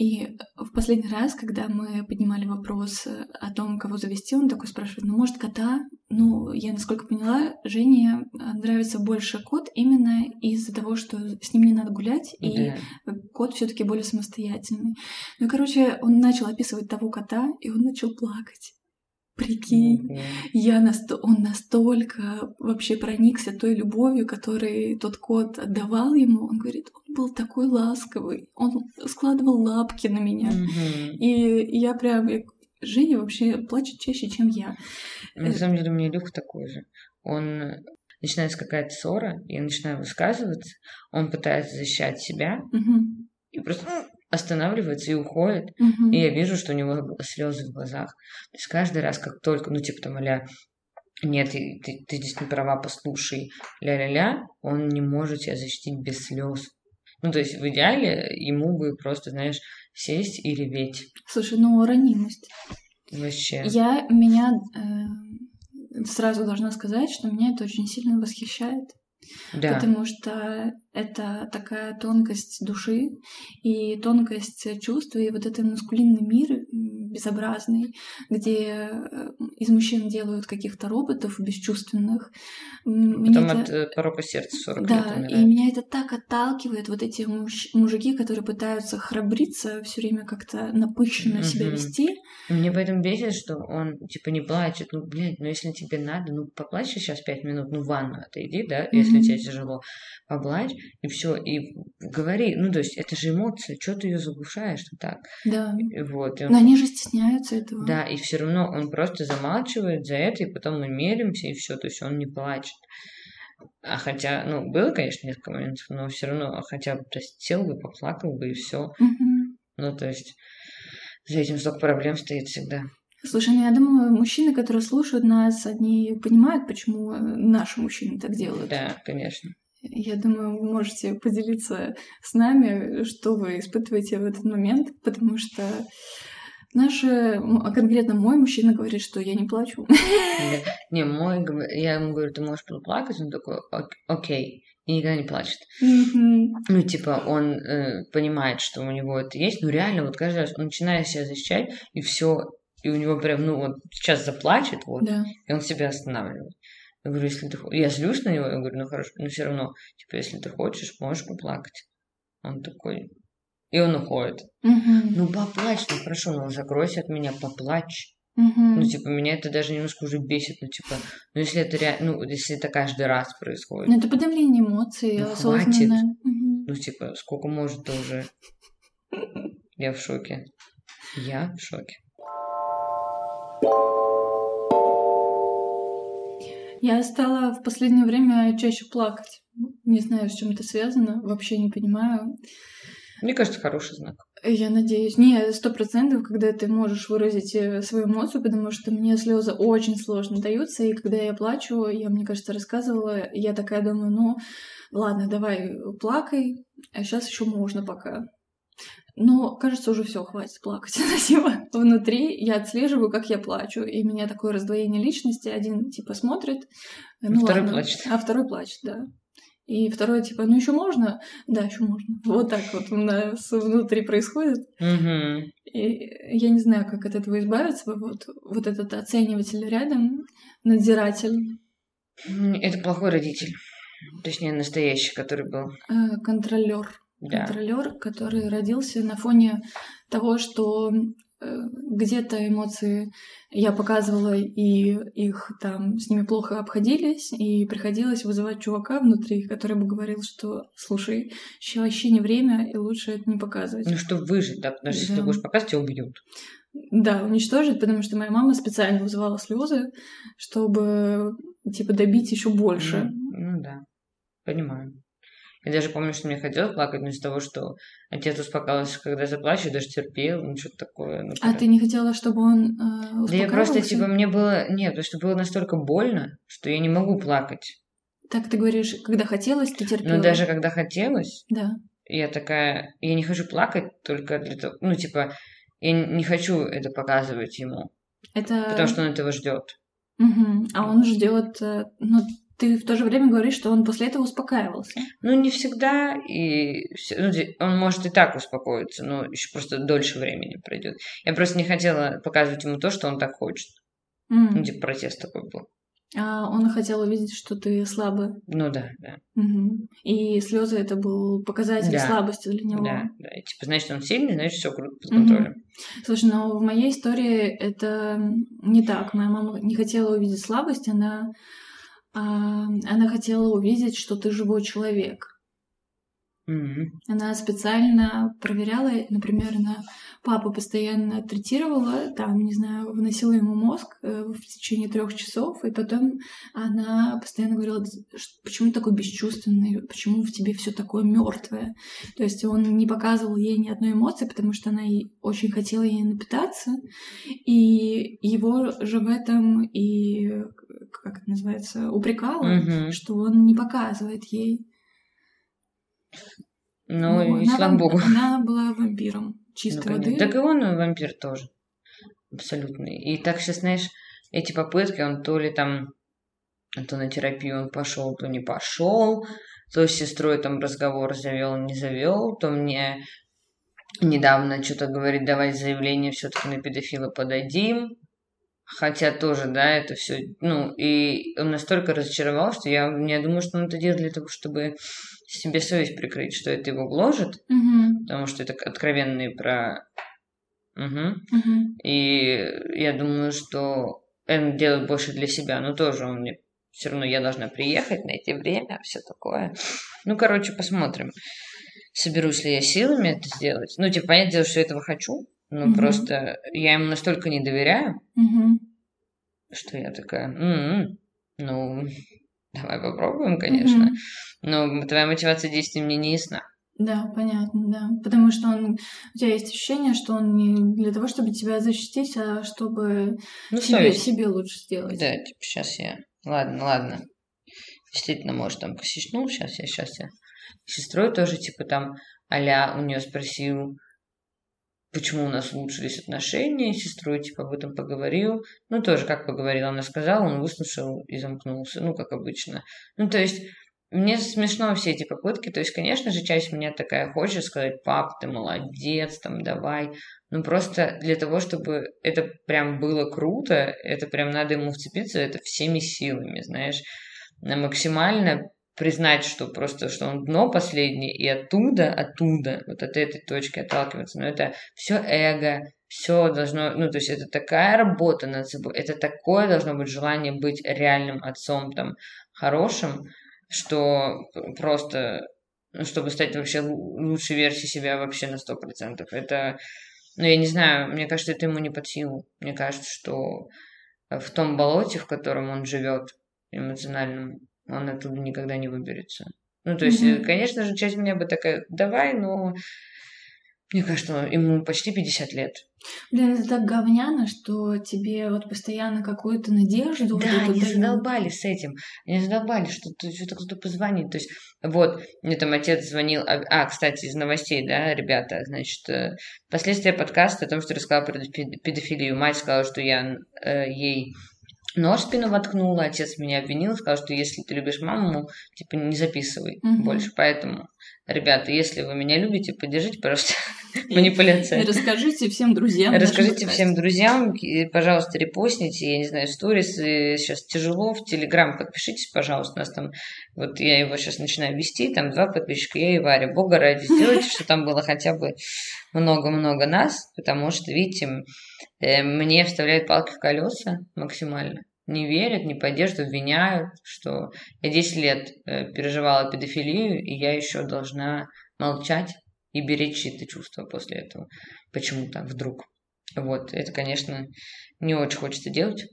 И в последний раз, когда мы поднимали вопрос о том, кого завести, он такой спрашивает, ну, может, кота? Ну, я, насколько поняла, Жене нравится больше кот именно из-за того, что с ним не надо гулять, и Да. кот все таки более самостоятельный. Ну, и, короче, он начал описывать того кота, и он начал плакать. Прикинь. Мгм. Я насто... Он настолько вообще проникся той любовью, которой тот кот отдавал ему. Он говорит, он был такой ласковый, он складывал лапки на меня. Мгм. И я прям... Женя вообще плачет чаще, чем я. На самом деле у меня Илюха такой же. Он э, начинается какая-то ссора, я начинаю высказываться, он пытается защищать себя Мгм. и просто останавливается и уходит. Мгм. И я вижу, что у него слезы в глазах. То есть каждый раз, как только, ну, типа там, а нет, ты, ты, ты здесь не права, послушай, ля-ля-ля, он не может себя защитить без слез. Ну, то есть в идеале ему бы просто, знаешь, сесть и реветь. Слушай, ну ранимость. Вообще. Я меня э, сразу должна сказать, что меня это очень сильно восхищает. Да. Потому что это такая тонкость души и тонкость чувств, и вот этот маскулинный мир безобразный, где э, из мужчин делают каких-то роботов бесчувственных. Мне Потом это- от э, порока сердца 40 лет Да, и умирает. меня это так отталкивает, вот эти муж- мужики, которые пытаются храбриться, все время как-то напыщенно себя Мгм. вести. Мне поэтому бесит, что он, типа, не плачет. Ну, блядь, ну если тебе надо, ну, поплачь сейчас пять минут, ну, в ванну отойди, да, если Мгм. тебе тяжело. Поплачь, и все, и говори. Ну, то есть, это же эмоция, что ты ее заглушаешь так? Да. И Вот, и он- Но они же стесняются этого. Да, и все равно он просто замалчивает за это, и потом мы миримся, и все, то есть он не плачет. А хотя, ну, было, конечно, несколько моментов, но все равно, хотя бы простил бы, поплакал бы, и все. Мгм. Ну, то есть, за этим столько проблем стоит всегда. Слушай, ну я думаю, мужчины, которые слушают нас, они понимают, почему э, наши мужчины так делают. Да, конечно. Я думаю, вы можете поделиться с нами, что вы испытываете в этот момент, потому что Наши, а конкретно мой мужчина говорит, что я не плачу. <laughs> Не, мой, я ему говорю, ты можешь плакать? Он такой, окей и никогда не плачет. Ну, типа, он э, понимает, что у него это есть, но реально вот каждый раз он начинает себя защищать, и все, и у него прям, ну, вот сейчас заплачет, вот, и он себя останавливает. Я говорю, если ты Я злюсь на него, я говорю, ну хорошо, но все равно, типа, если ты хочешь, можешь поплакать. Он такой, и он уходит. Угу. Ну, поплачь, ну хорошо, ну закройся от меня, поплачь. Угу. Ну, типа, меня это даже немножко уже бесит, ну, типа, ну, если это реально, ну, если это каждый раз происходит. Ну, это подавление эмоций, ну, осознанно. Угу. Ну, типа, сколько может-то уже? Я в шоке. Я в шоке. Я стала в последнее время чаще плакать. Не знаю, с чем это связано, вообще не понимаю. Мне кажется, хороший знак. Я надеюсь. Не, сто процентов, когда ты можешь выразить э, свою эмоцию, потому что мне слезы очень сложно даются, и когда я плачу, я, мне кажется, рассказывала, я такая думаю, ну, ладно, давай плакай, а сейчас еще можно пока. Но, кажется, уже все, хватит плакать. <laughs> типа, внутри я отслеживаю, как я плачу. И у меня такое раздвоение личности. Один, типа, смотрит. Ну, второй ладно, плачет. А второй плачет, да. И второе, типа, ну еще можно? Да, еще можно. Вот так вот у нас внутри происходит. Угу. И я не знаю, как от этого избавиться. Вот, вот этот оцениватель рядом, надзиратель. Это плохой родитель. Точнее, настоящий, который был. Э, контролер. Да. Контролер, который родился на фоне того, что где-то эмоции я показывала, и их там с ними плохо обходились, и приходилось вызывать чувака внутри, который бы говорил, что слушай, сейчас вообще не время, и лучше это не показывать. Ну, чтобы выжить, да, потому что да. если ты будешь показывать, тебя убьют. Да, уничтожить, потому что моя мама специально вызывала слезы, чтобы типа добить еще больше. Ну, ну да, понимаю. Я даже помню, что мне хотелось плакать, но из-за того, что отец успокаивался, когда заплачу, даже терпел, ну что-то такое. Ну, а ты не хотела, чтобы он э, Да я просто, типа, мне было... Нет, потому что было настолько больно, что я не могу плакать. Так ты говоришь, когда хотелось, ты терпела? Ну, даже когда хотелось, да. я такая... Я не хочу плакать только для того... Ну, типа, я не хочу это показывать ему. Это... Потому что он этого ждет. Угу. А он ждет, э, ну, ты в то же время говоришь, что он после этого успокаивался. Ну, не всегда, и ну, он может и так успокоиться, но еще просто дольше времени пройдет. Я просто не хотела показывать ему то, что он так хочет. Mm. Ну, типа протест такой был. А он хотел увидеть, что ты слабый. Ну да, да. Угу. И слезы это был показатель да. слабости для него. Да, да. И, типа, значит, он сильный, значит, все круто под контролем. Угу. Слушай, но в моей истории это не так. Моя мама не хотела увидеть слабость, она она хотела увидеть, что ты живой человек. Mm-hmm. Она специально проверяла, например, она папу постоянно третировала, там, не знаю, выносила ему мозг э, в течение трех часов, и потом она постоянно говорила, почему ты такой бесчувственный, почему в тебе все такое мертвое. То есть он не показывал ей ни одной эмоции, потому что она очень хотела ей напитаться, и его же в этом и как это называется, упрекала, mm-hmm. что он не показывает ей. Ну, ну и слава богу. Она была вампиром чистой ну, воды. Так и он вампир тоже. Абсолютный. И так сейчас, знаешь, эти попытки, он то ли там, то на терапию он пошел, то не пошел, то с сестрой там разговор завел, не завел, то мне недавно что-то говорит, давай заявление все-таки на педофила подадим. Хотя тоже, да, это все, ну, и он настолько разочаровал, что я, я думаю, что он это делает для того, чтобы себе совесть прикрыть, что это его гложет, угу. потому что это откровенные про... Угу. Угу. И я думаю, что он делает больше для себя, но тоже он мне все равно я должна приехать, найти время, все такое. Ну, короче, посмотрим, соберусь ли я силами это сделать. Ну, типа, понятное дело, что я этого хочу, ну, угу. просто я ему настолько не доверяю, угу. что я такая, м-м, ну, давай попробуем, конечно. Угу. Но твоя мотивация действий мне не ясна. Да, понятно, да. Потому что он, у тебя есть ощущение, что он не для того, чтобы тебя защитить, а чтобы ну, себе, себе лучше сделать. Да, типа сейчас я. Ладно, ладно. Действительно, может, там посещнул, сейчас я, сейчас я. Сестрой тоже, типа, там, аля у нее спросил, почему у нас улучшились отношения, с сестрой, типа, об этом поговорил. Ну, тоже, как поговорил, она сказала, он выслушал и замкнулся, ну, как обычно. Ну, то есть, мне смешно все эти попытки, то есть, конечно же, часть меня такая хочет сказать, пап, ты молодец, там, давай. Ну, просто для того, чтобы это прям было круто, это прям надо ему вцепиться, это всеми силами, знаешь, максимально признать, что просто, что он дно последний, и оттуда, оттуда, вот от этой точки отталкиваться. Но это все эго, все должно, ну, то есть это такая работа над собой, это такое должно быть желание быть реальным отцом, там, хорошим, что просто, ну, чтобы стать вообще лучшей версией себя вообще на сто процентов. Это, ну, я не знаю, мне кажется, это ему не под силу. Мне кажется, что в том болоте, в котором он живет, эмоциональном, он оттуда никогда не выберется. Ну, то есть, mm-hmm. конечно же, часть меня бы такая, давай, но мне кажется, ему почти 50 лет. Блин, это так говняно, что тебе вот постоянно какую-то надежду... Да, вот они задолбали с этим. Они задолбали, что что-то кто-то позвонит. То есть, вот, мне там отец звонил... А, а, кстати, из новостей, да, ребята, значит, э, последствия подкаста о том, что рассказала про педофилию. Мать сказала, что я э, ей нож в спину воткнула, отец меня обвинил, сказал, что если ты любишь маму, типа не записывай угу. больше. Поэтому, ребята, если вы меня любите, поддержите, пожалуйста, <laughs> манипуляция. Расскажите всем друзьям. Расскажите всем друзьям, пожалуйста, репостните, я не знаю, сторис, сейчас тяжело, в Телеграм подпишитесь, пожалуйста, у нас там, вот я его сейчас начинаю вести, там два подписчика, я и Варя, бога ради, сделайте, что там было хотя бы много-много нас, потому что, видите, э, мне вставляют палки в колеса максимально не верят, не поддерживают, обвиняют, что я 10 лет э, переживала педофилию, и я еще должна молчать и беречь чьи-то чувства после этого. Почему-то вдруг. Вот, это, конечно, не очень хочется делать.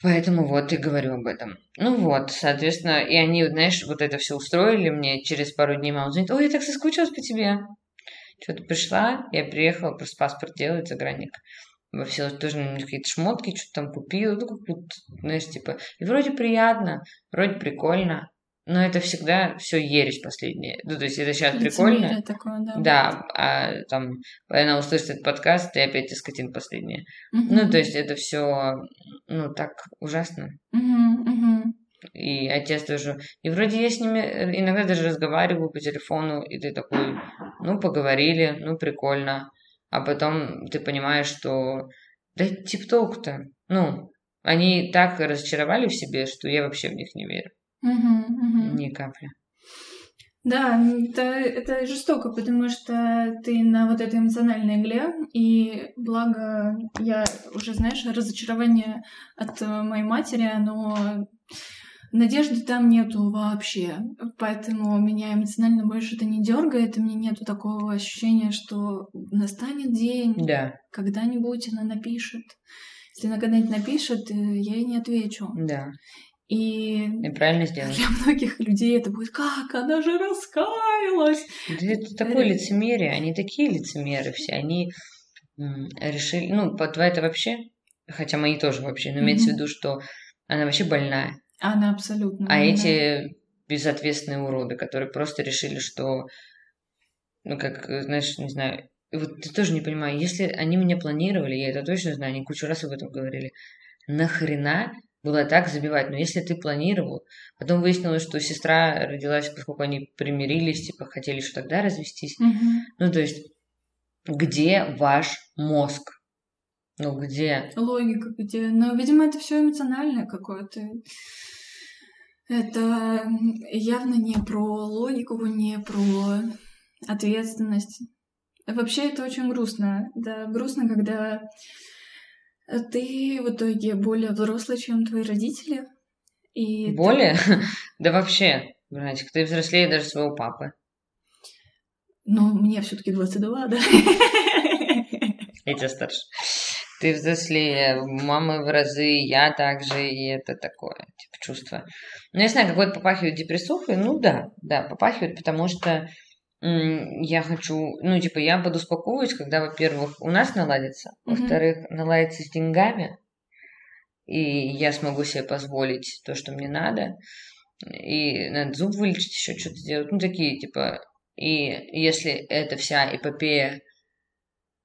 Поэтому вот и говорю об этом. Ну вот, соответственно, и они, знаешь, вот это все устроили мне. Через пару дней мама звонит, ой, я так соскучилась по тебе. Что-то пришла, я приехала, просто паспорт делать, загранник все тоже какие-то шмотки, что-то там купила, ну, как будто, знаешь, типа, и вроде приятно, вроде прикольно, но это всегда все ересь последнее. Ну, то есть это сейчас прикольно. Такое, да. да, а там она услышит этот подкаст, и опять из скотин последнее. Угу. Ну, то есть это все, ну, так ужасно. Угу, угу. И отец тоже. И вроде я с ними э, иногда даже разговариваю по телефону, и ты такой, ну, поговорили, ну, прикольно а потом ты понимаешь, что да тип толку-то, ну, они так разочаровали в себе, что я вообще в них не верю. Угу, угу. Ни капли. Да, это, это жестоко, потому что ты на вот этой эмоциональной игле, и благо я уже, знаешь, разочарование от моей матери, оно Надежды там нету вообще, поэтому меня эмоционально больше это не дергает, и мне нету такого ощущения, что настанет день, да. когда-нибудь она напишет. Если она когда-нибудь напишет, э, я ей не отвечу. Да. И, и правильно сделала. Для многих людей это будет как, она же раскаялась. Да это такое лицемерие, они такие лицемеры все, они решили, ну, твоя это вообще, хотя мои тоже вообще, но имеется mm-hmm. в виду, что она вообще больная. Она абсолютно. А эти безответственные уроды, которые просто решили, что, ну, как, знаешь, не знаю, вот ты тоже не понимаю, если они меня планировали, я это точно знаю, они кучу раз об этом говорили, нахрена было так забивать? Но если ты планировал, потом выяснилось, что сестра родилась, поскольку они примирились, типа, хотели еще тогда развестись. Угу. Ну, то есть, где ваш мозг? Ну, где? Логика где? Но, видимо, это все эмоциональное какое-то. Это явно не про логику, не про ответственность. Вообще это очень грустно. Да, грустно, когда ты в итоге более взрослый, чем твои родители. И более? Ты... <laughs> да вообще, братик, ты взрослее даже своего папы. Ну, мне все-таки 22, да? <laughs> Я тебя старше. Ты взрослее, мамы в разы, я также, и это такое, типа, чувство. Ну, я знаю, какой-то попахивает депрессухой, ну да, да, попахивает, потому что я хочу, ну, типа, я подуспокоюсь, когда, во-первых, у нас наладится, mm-hmm. во-вторых, наладится с деньгами, и я смогу себе позволить то, что мне надо, и надо зуб вылечить, еще что-то сделать, ну, такие, типа, и если эта вся эпопея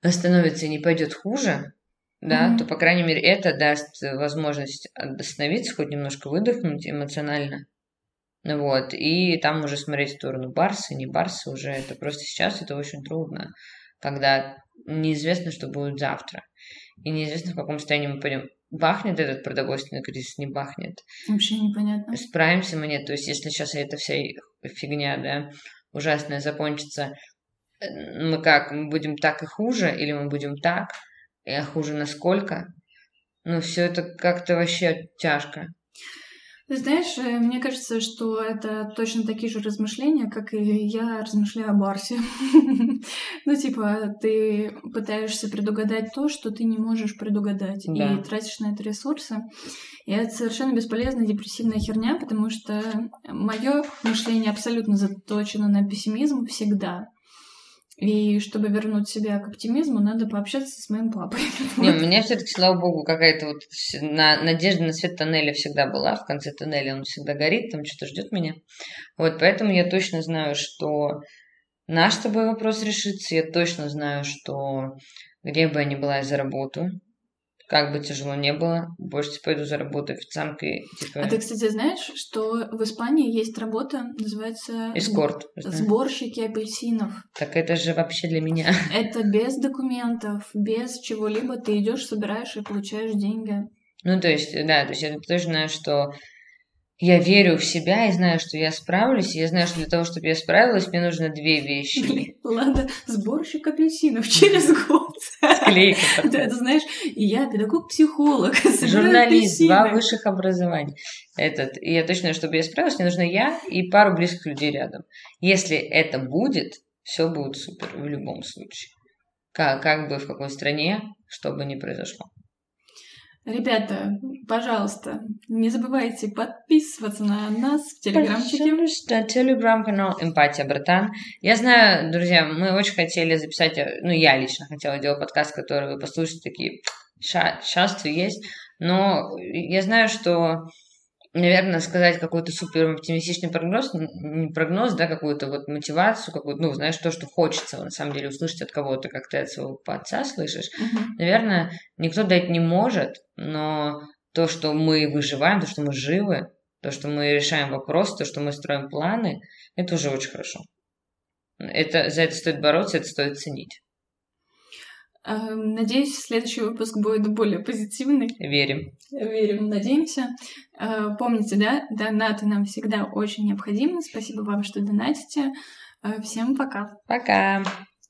остановится и не пойдет хуже, да, mm-hmm. то, по крайней мере, это даст возможность остановиться, хоть немножко выдохнуть эмоционально. Вот, и там уже смотреть в сторону Барса, не Барса уже, это просто сейчас это очень трудно, когда неизвестно, что будет завтра, и неизвестно, в каком состоянии мы пойдем. Бахнет этот продовольственный кризис, не бахнет. Вообще непонятно. Справимся мы нет, то есть если сейчас эта вся фигня, да, ужасная закончится, мы как, мы будем так и хуже, или мы будем так, и хуже насколько? Ну, все это как-то вообще тяжко. Ты знаешь, э, мне кажется, что это точно такие же размышления, как и я размышляю о Барсе. <laughs> Ну, типа, ты пытаешься предугадать то, что ты не можешь предугадать, и тратишь на это ресурсы. И это совершенно бесполезная депрессивная херня, потому что мое мышление абсолютно заточено на пессимизм всегда. И чтобы вернуть себя к оптимизму, надо пообщаться с моим папой. <laughs> Не, у меня все-таки, слава богу, какая-то вот на, надежда на свет тоннеля всегда была. В конце тоннеля он всегда горит, там что-то ждет меня. Вот поэтому я точно знаю, что наш с тобой вопрос решится. Я точно знаю, что где бы я ни была, я заработаю как бы тяжело не было, больше пойду за работу официанткой. Типа... А ты, кстати, знаешь, что в Испании есть работа, называется... Эскорт. Сборщики апельсинов. Так это же вообще для меня. <laughs> Это без документов, без чего-либо. Ты идешь, собираешь и получаешь деньги. Ну, то есть, да, то есть я тоже знаю, что я верю в себя и знаю, что я справлюсь. И я знаю, что для того, чтобы я справилась, мне нужно две вещи. Ладно, сборщик апельсинов через год. Склейка. <laughs> Да, ты знаешь, я педагог-психолог. <laughs> Журналист, два высших образования. Этот. И я точно, чтобы я справилась, мне нужно я и пару близких людей рядом. Если это будет, все будет супер в любом случае. Как, как бы в какой стране, что бы ни произошло. Ребята, пожалуйста, не забывайте подписываться на нас в Телеграмчике. Пожалуйста, Телеграм-канал «Эмпатия, братан». Я знаю, друзья, мы очень хотели записать, ну, я лично хотела делать подкаст, который вы послушаете, такие, сейчас есть, но я знаю, что наверное, сказать какой-то супер оптимистичный прогноз, не прогноз, да, какую-то вот мотивацию, какую-то, ну, знаешь, то, что хочется на самом деле услышать от кого-то, как ты от своего отца слышишь. Uh-huh. Наверное, никто дать не может, но то, что мы выживаем, то, что мы живы, то, что мы решаем вопрос, то, что мы строим планы, это уже очень хорошо. Это, за это стоит бороться, это стоит ценить. Эм, надеюсь, следующий выпуск будет более позитивный. Верим. Верим, надеемся. Э, помните, да, донаты нам всегда очень необходимы. Спасибо вам, что донатите. Э, всем пока. Пока.